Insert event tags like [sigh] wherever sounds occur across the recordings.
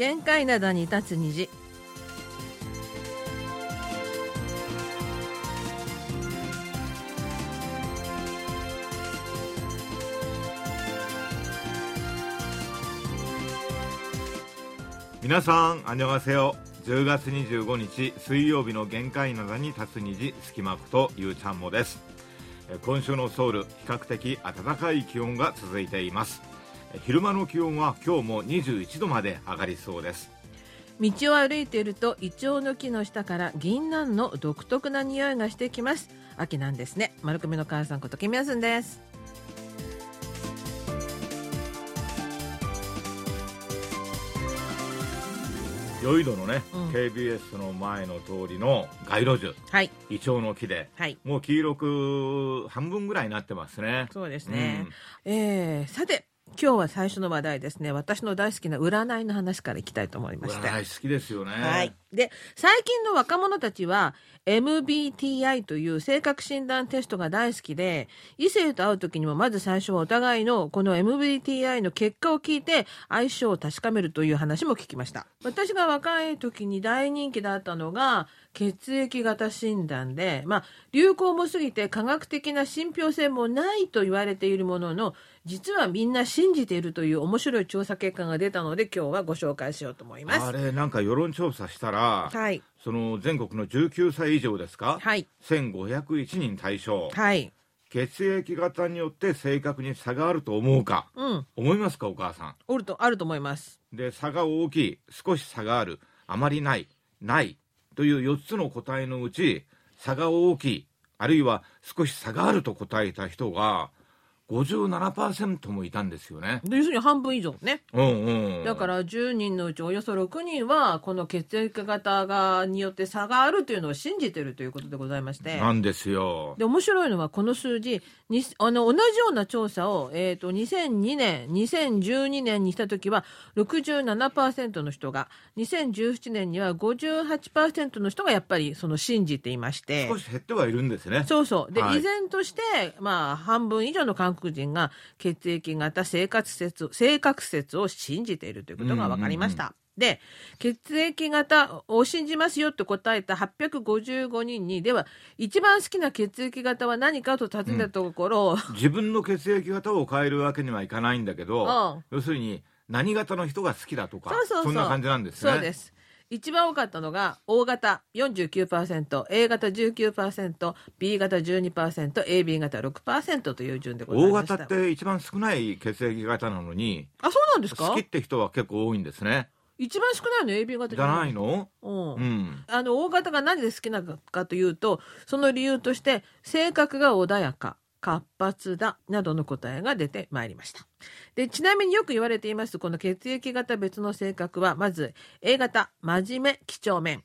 限界灘に立つ虹皆さん、あにょがせよ。10月25日水曜日の限界灘に立つ虹、隙間区というちゃんもです。え今週のソウル、比較的暖かい気温が続いています。え昼間の気温は今日も21度まで上がりそうです。道を歩いているとイチョウの木の下から銀杏の独特な匂いがしてきます。秋なんですね。丸組の母さんことキミヤスンです。良い度のね、うん。KBS の前の通りの街路樹、はい。イチョウの木で、はい。もう黄色く半分ぐらいになってますね。そうですね、えーさて今日は最初の話題ですね私の大好きな占いの話からいきたいと思いまして占い好きですよね。はい。で、最近の若者たちは MBTI という性格診断テストが大好きで、異性と会う時にもまず最初はお互いのこの MBTI の結果を聞いて相性を確かめるという話も聞きました。私が若い時に大人気だったのが血液型診断で、まあ、流行も過ぎて科学的な信憑性もないと言われているものの、実はみんな信じているという面白い調査結果が出たので今日はご紹介しようと思います。あれなんか世論調査したら、はい。その全国の19歳以上ですか、はい。1501人対象、はい。血液型によって性格に差があると思うか？うん。思いますかお母さおると、あると思います。んで差が大きい少し差があるあまりないないという4つの答えのうち差が大きいあるいは少し差があると答えた人が57%もいたんですよね。で要するに半分以上ね。うんうん、だから10人のうちおよそ6人は、この血液型が、によって差があるというのを信じているということでございまして。なんですよ。で、面白いのはこの数字、にあの、同じような調査を、えっ、と、2002年、2012年にしたときは67%の人が、2017年には58%の人がやっぱりその信じていまして。少し減ってはいるんですね。そうそう。で、はい依然として、まあ、半分以上の韓国人が血液型生活説、性格説を信じているということが分かりました。で、血液型を信じますよって答えた855人に、では、一番好きな血液型は何かと尋ねたところ、自分の血液型を変えるわけにはいかないんだけど、うん要するに何型の人が好きだとかそんな感じなんですね。そうです。一番多かったのが O 型49%、A 型19%、B 型12%、AB 型6%という順でござい O ました。型って一番少ない血液型なのにあ、そうなんですか？好きって人は結構多いんですね。一番少ないの？AB 型じゃないの？うんうん。あの大型が何で好きなのかというとその理由として性格が穏やか活発だなどの答えが出てまいりました。でちなみによく言われていますこの血液型別の性格はまず A 型真面目几帳面。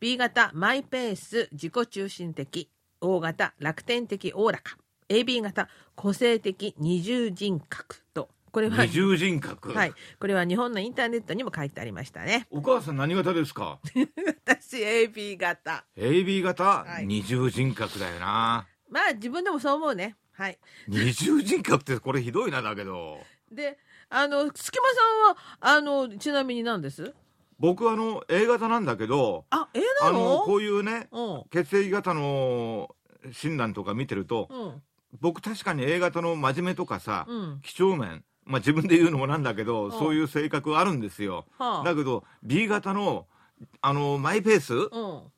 B 型マイペース自己中心的。O 型楽天的おおらか。AB 型個性的二重人格。とこれは二重人格？はい、これは日本のインターネットにも書いてありましたね。お母さん何型ですか？[laughs] 私 AB 型 ?AB 型、はい。二重人格だよな。まあ自分でもそう思うね。はい。二重人格ってこれひどいなだけど。で、あの、隙間さんは、あの、ちなみに何です？僕あの A 型なんだけど、あ、えなあののこういうねうん。血液型の診断とか見てると、うん。僕確かに A 型の真面目とかさ、うん。几帳面まあ自分で言うのもなんだけど、んそういう性格あるんですよ。はあ。だけど B 型のあのマイペース、うん。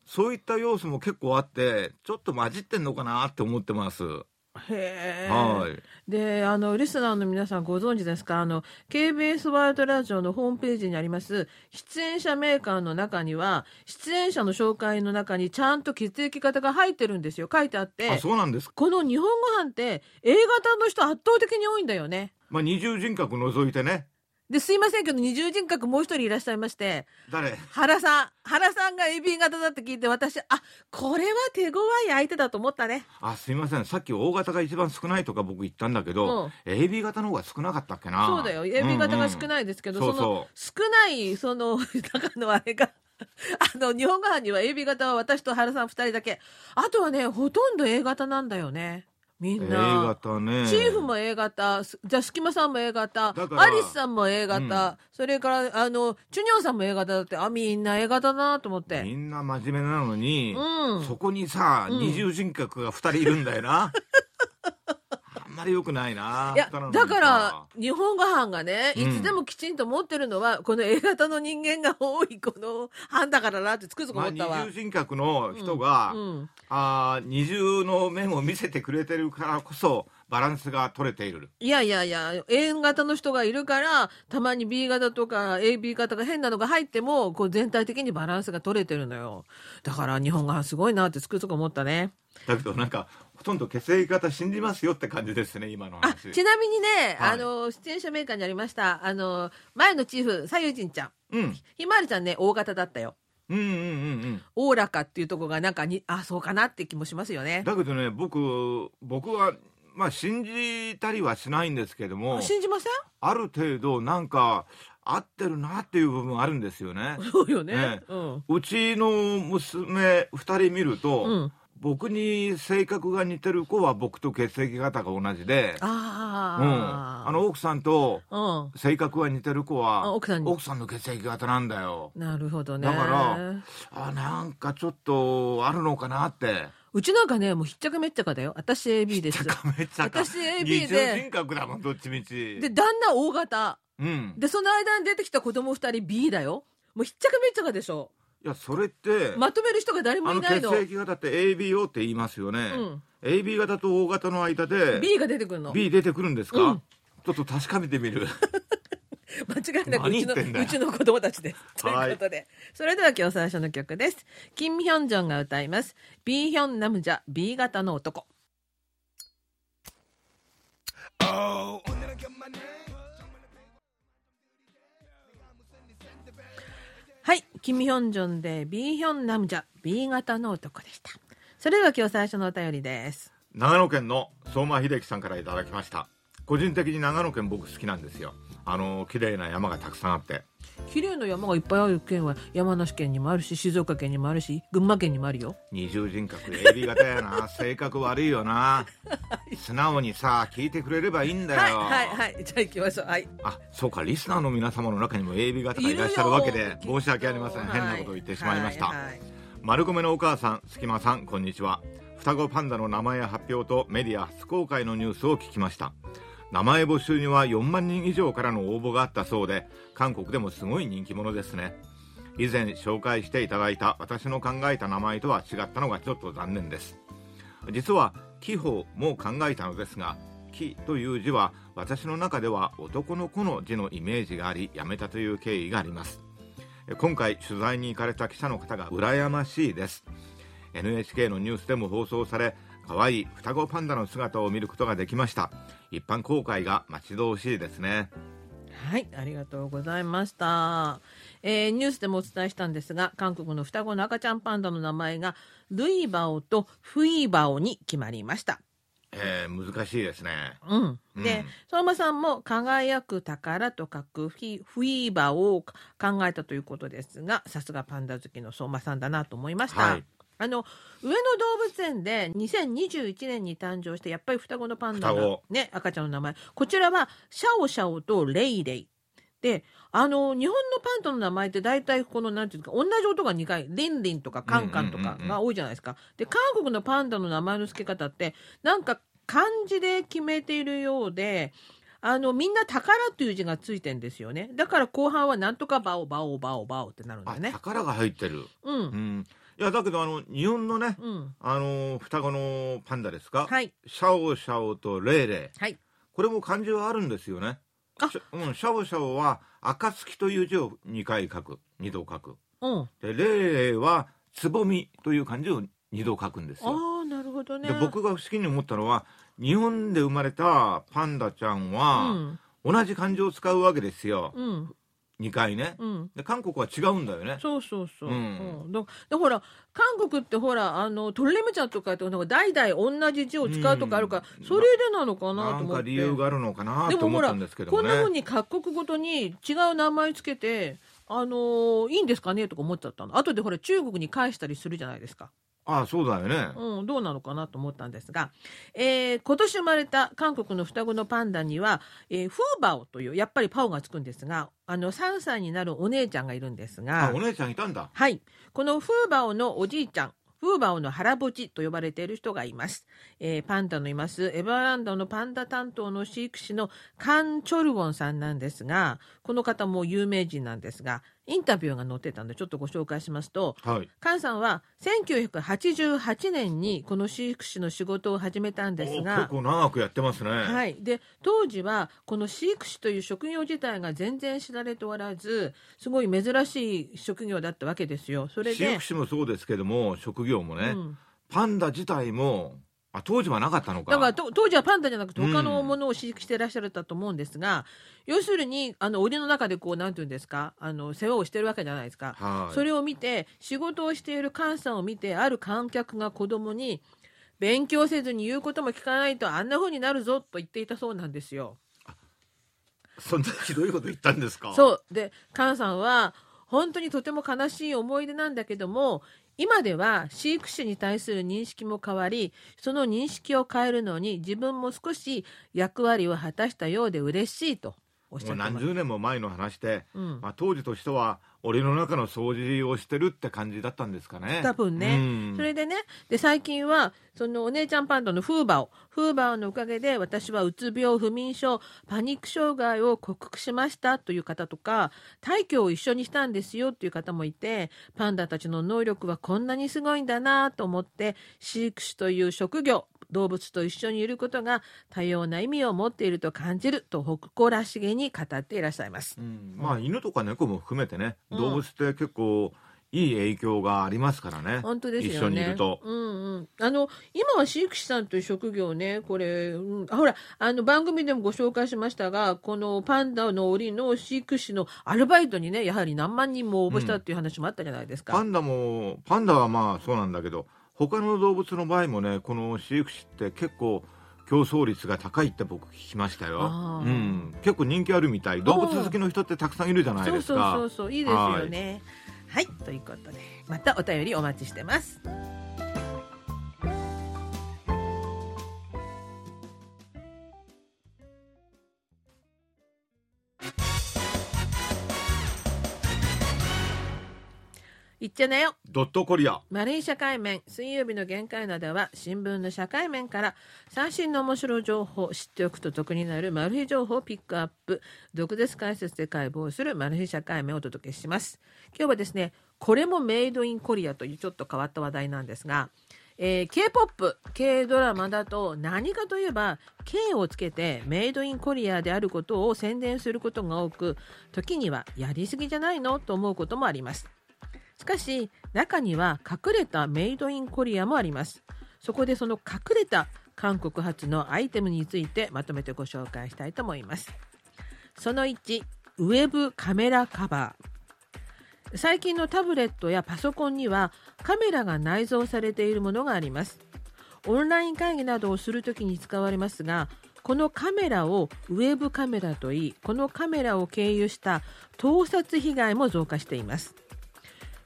そういった要素も結構あってちょっと混じってんのかなって思ってます。へえ。はい。で、あの、リスナーの皆さんご存知ですか？あの、KBS ワールドラジオのホームページにあります、出演者メーカーの中には、出演者の紹介の中にちゃんと血液型が入ってるんですよ。書いてあって。あそうなんですか？この日本語版って A 型の人圧倒的に多いんだよね。まあ二重人格除いてね。で、すいませんけど、二重人格もう一人いらっしゃいまして、誰？原さん、原さんが AB 型だって聞いて、私、あ、これは手強い相手だと思ったね。あすいませんさっき O 型が一番少ないとか僕言ったんだけど、うん AB 型の方が少なかったっけなそうだよ。AB 型が少い、ないですけど、そうそうその、少ない、その、[laughs] 中のあれが、[laughs] あの、日本語版には AB 型は私と原さん二人だけ。あとはね、ほとんど A 型なんだよね。みん A な。型ね。チーフも A 型、すじゃあ、隙間さんも A 型、アリスさんも A 型、うん。それから、あの、チュニョンさんも A 型だって、あ、みんな A 型だなと思って。みんな真面目なのに、うん。そこにさ、うん。二重人格が二人いるんだよな [laughs] あんまり良くないないや、だからさ、日本語班がね、うんいつでもきちんと持ってるのは、この A 型の人間が多いこの班だからなってつくづくまあ、二思ったわ。重人格の人が、うんあー二重の面を見せてくれてるからこそバランスが取れているいやいやいや、A 型の人がいるから、たまに B 型とか AB 型が変なのが入っても、こう全体的にバランスが取れてるのよ。だから日本がすごいなってつくづく思ったね。だけどなんかほとんど血液型信じますよって感じですね今のあ話、ちなみにね、はいあの、出演者メーカーにありました、あの、前のチーフ、さゆじんちゃん。うんひまわりちゃんね、大型だったよ。うんうんうんうんおおらかっていうところがなんかに、あ、そうかなって気もしますよね。だけどね僕僕はまあ信じたりはしないんですけども信じません？ある程度なんか合ってるなっていう部分あるんですよねそうよね。ねうん。うちの娘2人見ると、うん。僕に性格が似てる子は僕と血液型が同じで、うん、ああ。あの奥さんとうん。性格が似てる子はあ奥さんに奥さんの血液型なんだよなるほどね。だからあなんかちょっとあるのかなってうちなんかね、もうひっちゃかめっちゃかだよ。私 AB です。めっちゃか私 AB で人格だもんどっちみちで、旦那 O 型。うんで、その間に出てきた子供二人 B だよ。もうひっちゃかめっちゃかでしょ。いやそれって、まとめる人が誰もあのいないの。血液型って ABO って言いますよね、うん AB 型と O 型の間で B が出てくるの。B 出てくるんですか、うんちょっと確かめてみる [laughs] 間違いなくうちの何言ってんだようちの子供たちです。と [laughs] はいいうことで、それでは今日最初の曲です。キム・ヒョンジョンが歌います。B ヒョンナムジャ B 型の男。はい、キム・ヒョンジョンで B ヒョンナムジャ B 型の男でした。それでは今日最初のお便りです。長野県の相馬秀樹さんからいただきました個人的に長野県僕好きなんですよあの綺麗な山がたくさんあって綺麗な山がいっぱいある県は山梨県にもあるし静岡県にもあるし群馬県にもあるよ。二重人格 AB 型やな。[laughs] 性格悪いよな。素直にさ聞いてくれればいいんだよ、はいはいはい。じゃあ行きましょう。はい。あそうか。リスナーの皆様の中にも AB 型がいらっしゃるわけで申し訳ありません、はい。変なことを言ってしまいました、はいはい。丸米のお母さん隙間さんこんにちは。双子パンダの名前や発表とメディア初公開のニュースを聞きました名前募集には4万人以上からの応募があったそうで韓国でもすごい人気者ですね。以前紹介していただいた私の考えた名前とは違ったのがちょっと残念です。実は紀宝も考えたのですが紀という字は私の中では男の子の字のイメージがありやめたという経緯があります。今回取材に行かれた記者の方が羨ましいです。NHK のニュースでも放送され可愛い双子パンダの姿を見ることができました。一般公開が待ち遠しいですね。はい、ありがとうございました、えーニュースでもお伝えしたんですが韓国の双子の赤ちゃんパンダの名前がルイバオとフイバオに決まりました。えー、難しいですね。うん、で、うん。相馬さんも輝く宝と書くフィフィーバーを考えたということですがさすがパンダ好きの相馬さんだなと思いました、はいあの上野動物園で2021年に誕生してやっぱり双子のパンダが双子。ね赤ちゃんの名前。こちらはシャオシャオとレイレイ。であの日本のパンダの名前って大体このなんていうか同じ音が2回リンリンとかカンカンとかが多いじゃないですか。で韓国のパンダの名前の付け方ってなんか漢字で決めているようであのみんな宝という字がついてんですよね。だから後半はなんとかバオバオバオバオってなるんだね。宝が入ってる。ううんんいやだけどあの日本のねうん。あの双子のパンダですか、はい。シャオシャオとレイレイ。はい。これも漢字はあるんですよね。うん、シャオシャオは暁という字を2回書く。2度書く。うん。でレイレイはつぼみという漢字を2度書くんですよ。ああなるほどね。で僕が不思議に思ったのは日本で生まれたパンダちゃんうは、ん。同じ漢字を使うわけですよ、うん2回ね。うん。で韓国は違うんだよね。そうそうそう。うん。うん。だでほら韓国ってほらあのトレムちゃんとかってなんか代々同じ字を使うとかあるから、うん。それでなのかなと思って。か理由があるのかなと思ったんですけどもねこんなふうに各国ごとに違う名前つけてあのーいいんですかねとか思っちゃったの。後でほら中国に返したりするじゃないですかああそうだよね、うん、どうなのかなと思ったんですが、えー今年生まれた韓国の双子のパンダには、えーフーバオというやっぱりパオがつくんですがあの3歳になるお姉ちゃんがいるんですあがお姉ちゃんいたんだはい。このフーバオのおじいちゃん、フーバオの腹ぼちと呼ばれている人がいます。えーパンダのいますエバーランドのパンダ担当の飼育士のカン・チョルゴンさんなんですが、この方も有名人なんですが、インタビューが載ってたんでちょっとご紹介しますと、はい。カンさんは1988年にこの飼育士の仕事を始めたんですお結が、構長くやってますね、はい、で当時はこの飼育士という職業自体が全然知られておらずすごい珍しい職業だったわけですよ。それで飼育士もそうですけども職業もね、うん。パンダ自体もあ当時はなかったのか。だからと当時はパンダじゃなくてうん。他のものを飼育してらっしゃったと思うんですが、要するにあの檻の中でこうなんていうんですかあの世話をしてるわけじゃないですか、はい。それを見て仕事をしている菅さんを見てある観客が子供に勉強せずに言うことも聞かないとあんな風になるぞと言っていたそうなんですよ。そんなひどいこと言ったんですか？そう。で菅さんは本当にとても悲しい思い出なんだけども今では飼育士に対する認識も変わりその認識を変えるのに自分も少し役割を果たしたようで嬉しいと。おっしゃってます何十年も前の話で、うん。まあ、当時としては檻の中の掃除をしてるって感じだったんですかね。多分ね、うん。それでねで最近はそのお姉ちゃんパンダのフーバオフーバオのおかげで私はうつ病不眠症パニック障害を克服しましたという方とか退去を一緒にしたんですよという方もいてパンダたちの能力はこんなにすごいんだなと思って飼育士という職業動物と一緒にいることが多様な意味を持っていると感じると誇らしげに語っていらっしゃいます。うんまあ犬とか猫も含めてね、うん動物って結構いい影響がありますからね本当ですよね。一緒にいると、うんうん。あの今は飼育士さんという職業ね、これ、うん、あほらあの番組でもご紹介しましたが、このパンダの檻の飼育士のアルバイトにね、やはり何万人も応募したっていう話もあったじゃないですか。パンダもパンダはまあそうなんだけど他の動物の場合もねこの飼育士って結構競争率が高いって僕聞きましたよ、うん、結構人気あるみたい。動物好きの人ってたくさんいるじゃないですか。そうそうそうそういいですよね。はい、ということでまたお便りお待ちしてます。いっちゃなよ。ドットコリア。マリン社会面水曜日の限界などは新聞の社会面から最新の面白い情報を知っておくと得になるマル秘情報をピックアップ毒舌解説で解剖するマル秘社会面をお届けします。今日はですねこれもメイドインコリアというちょっと変わった話題なんですが、えー K-POP、K ドラマだと何かといえば K をつけてメイドインコリアであることを宣伝することが多く時にはやりすぎじゃないの？と思うこともありますしかし中には隠れたメイドインコリアもあります。そこでその隠れた韓国発のアイテムについてまとめてご紹介したいと思います。その1ウェブカメラカバー。最近のタブレットやパソコンにはカメラが内蔵されているものがあります。オンライン会議などをするときに使われますがこのカメラをウェブカメラといいこのカメラを経由した盗撮被害も増加しています。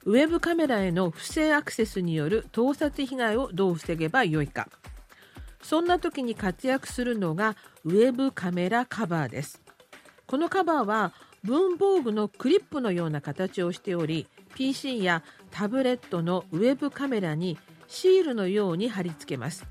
ウェブカメラへの不正アクセスによる盗撮被害をどう防げばよいか。そんな時に活躍するのがウェブカメラカバーです。このカバーは文房具のクリップのような形をしており PC やタブレットのウェブカメラにシールのように貼り付けます。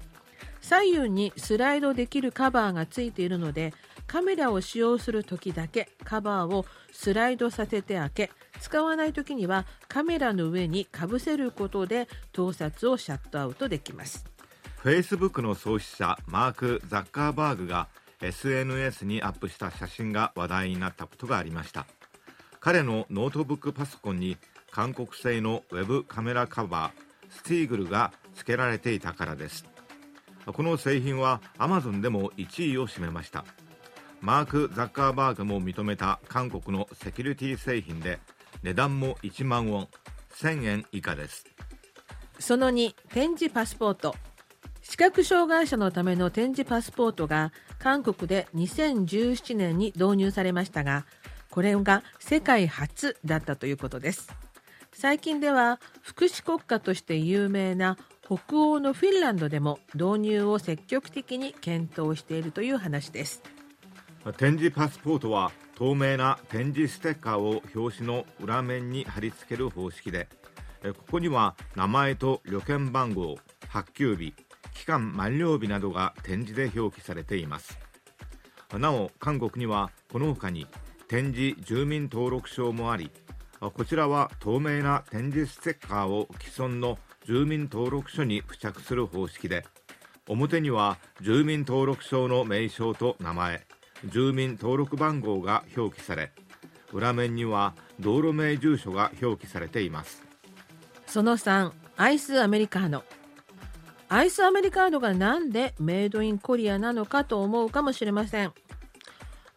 左右にスライドできるカバーがついているのでカメラを使用する時だけカバーをスライドさせて開け使わない時にはカメラの上にかぶせることで盗撮をシャットアウトできます。フェイスブックの創始者マーク・ザッカーバーグが SNS にアップした写真が話題になったことがありました。彼のノートブックパソコンに韓国製のウェブカメラカバースティーグルが付けられていたからです。この製品は Amazon でも1位を占めました。マーク・ザッカーバーグも認めた韓国のセキュリティ製品で値段も1万ウォン。1000円以下です。その2展示パスポート。視覚障害者のための展示パスポートが韓国で2017年に導入されましたがこれが世界初だったということです。最近では福祉国家として有名な北欧のフィンランドでも導入を積極的に検討しているという話です。展示パスポートは透明な展示ステッカーを表紙の裏面に貼り付ける方式でここには名前と旅券番号発給日期間満了日などが展示で表記されています。なお韓国にはこの他に展示住民登録証もありこちらは透明な展示ステッカーを既存の住民登録書に付着する方式で表には住民登録証の名称と名前住民登録番号が表記され裏面には道路名住所が表記されています。その3アイスアメリカーノ。アイスアメリカーノがなんでメイドインコリアなのかと思うかもしれません。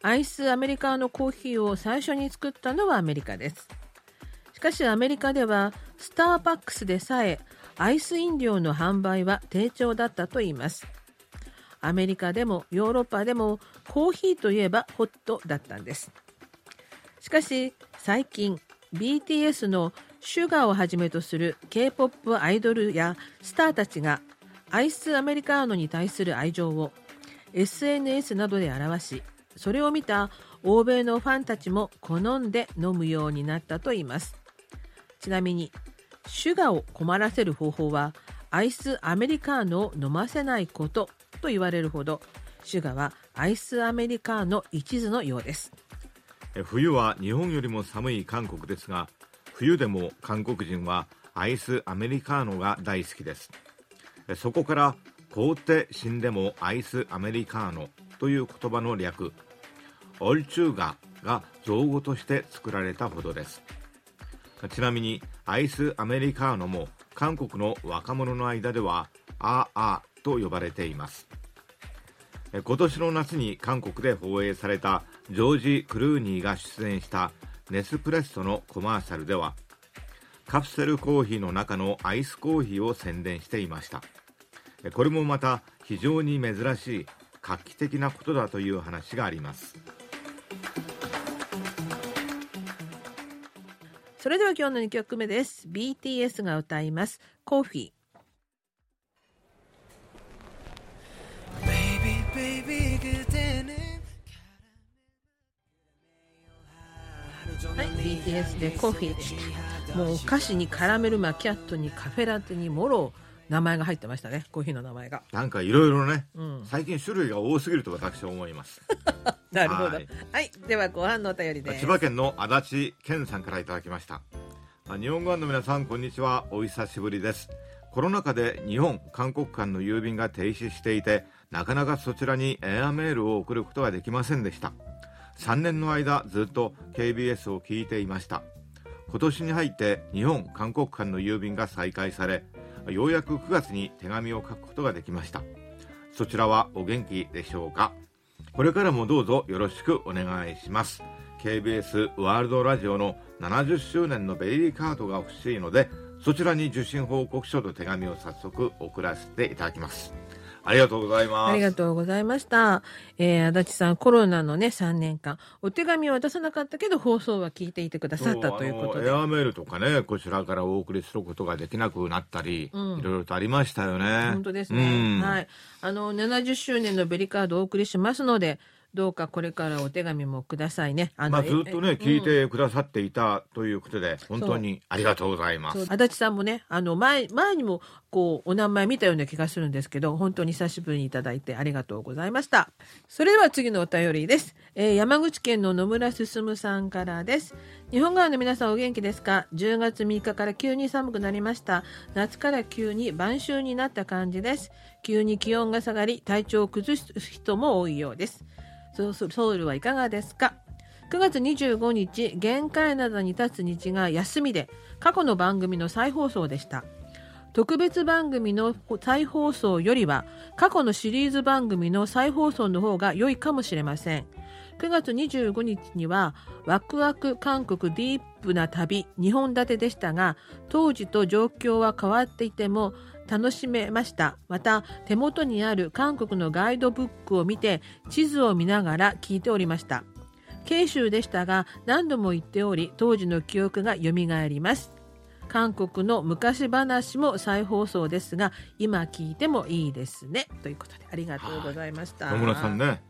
アイスアメリカーノコーヒーを最初に作ったのはアメリカです。しかしアメリカではスターバックスでさえアイス飲料の販売は低調だったといいます。アメリカでもヨーロッパでもコーヒーといえばホットだったんです。しかし最近 BTS のシュガーをはじめとする K-POP アイドルやスターたちがアイスアメリカーノに対する愛情を SNS などで表しそれを見た欧米のファンたちも好んで飲むようになったといいます。ちなみにシュガーを困らせる方法はアイスアメリカーノを飲ませないことと言われるほどシュガはアイスアメリカーノ一途のようです。冬は日本よりも寒い韓国ですが冬でも韓国人はアイスアメリカーノが大好きです。そこから凍って死んでもアイスアメリカーノという言葉の略オルチューガが造語として作られたほどです。ちなみにアイスアメリカーノも韓国の若者の間ではアーアーと呼ばれています。今年の夏に韓国で放映されたジョージ・クルーニーが出演したネスプレッソのコマーシャルではカプセルコーヒーの中のアイスコーヒーを宣伝していました。これもまた非常に珍しい画期的なことだという話があります。それでは今日の2曲目です。BTS が歌います。コーヒー。はい、BTS でコーヒーでした。もう歌詞にカラメルマキャットにカフェラテにもろ名前が入ってましたね。コーヒーの名前が。なんかいろいろね、うん、最近種類が多すぎると私は思います。[laughs] なるほど、はい、はい、では後半のお便りです。千葉県の足立健さんからいただきました。日本語版の皆さんこんにちは。お久しぶりです。コロナ禍で日本韓国間の郵便が停止していてなかなかそちらにエアメールを送ることができませんでした。3年の間ずっと KBS を聞いていました。今年に入って日本韓国間の郵便が再開されようやく9月に手紙を書くことができました。そちらはお元気でしょうか？これからもどうぞよろしくお願いします。KBS ワールドラジオの70周年のベリーカードが欲しいのでそちらに受信報告書と手紙を早速送らせていただきます。ありがとうございます。ありがとうございました。えー、足立さん、コロナのね、3年間、お手紙は出さなかったけど、放送は聞いていてくださったということで。エアメールとかね、こちらからお送りすることができなくなったり、うん、いろいろとありましたよね。本当ですね。うん、はい。あの、70周年のベリカードをお送りしますので、どうかこれからお手紙もくださいね。あまあ、ずっとね、聞いてくださっていたということで、本当にありがとうございます。足立さんもね、あの、前、前にも、こう、お名前見たような気がするんですけど、本当に久しぶりにいただいてありがとうございました。それでは次のお便りです。えー、山口県の野村進さんからです。日本側の皆さんお元気ですか ?10 月3日から急に寒くなりました。夏から急に晩秋になった感じです。急に気温が下がり、体調を崩す人も多いようです。ソウルはいかがですか？9月25日限界などに立つ日が休みで過去の番組の再放送でした。特別番組の再放送よりは過去のシリーズ番組の再放送の方が良いかもしれません。9月25日にはワクワク韓国ディープな旅2本立てでしたが当時と状況は変わっていても楽しめました。また手元にある韓国のガイドブックを見て地図を見ながら聞いておりました。慶州でしたが何度も行っており当時の記憶がよみがえります。韓国の昔話も再放送ですが今聞いてもいいですね。ということでありがとうございました、野村さんね。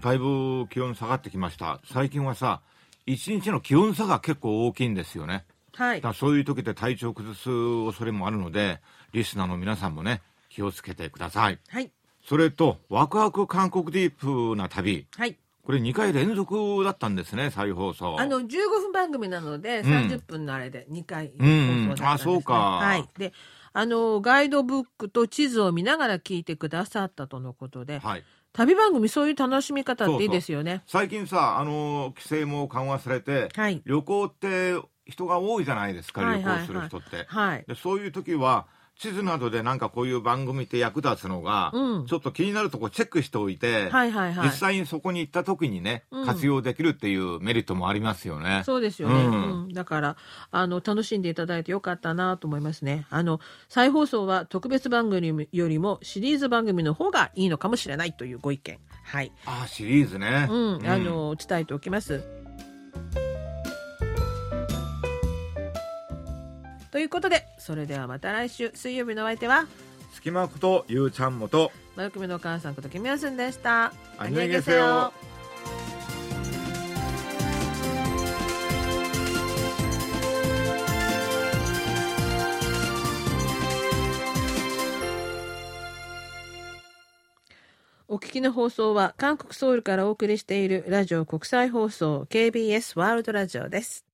だいぶ気温下がってきました。最近はさ一日の気温差が結構大きいんですよね。はい。だそういう時で体調崩す恐れもあるのでリスナーの皆さんもね気をつけてください。はい。それとワクワク韓国ディープな旅。はい。これ2回連続だったんですね再放送。あの15分番組なのでん。30分のあれで2回放うん。送だったんです、ね。あそうか。はい。であのガイドブックと地図を見ながら聞いてくださったとのことではい旅番組そういう楽しみ方っていいですよね。最近さあの規制も緩和されて、はい。旅行って人が多いじゃないですかはいはいはい。旅行する人って、はい。でそういう時は地図などでなんかこういう番組って役立つのが、うん。ちょっと気になるとこチェックしておいて、はいはいはい。実際にそこに行った時にね、うん活用できるっていうメリットもありますよね。そうですよね、ううん。んだからあの楽しんでいただいてよかったなと思いますね。あの再放送は特別番組よりもシリーズ番組の方がいいのかもしれないというご意見。はい、あシリーズね。うん。あの伝えておきますということでそれではまた来週水曜日のお相手は隙間ことゆうちゃんもと丸組のお母さんことキムヤスンでしたありがとうごお聞きの放送は韓国ソウルからお送りしているラジオ国際放送 KBS ワールドラジオです。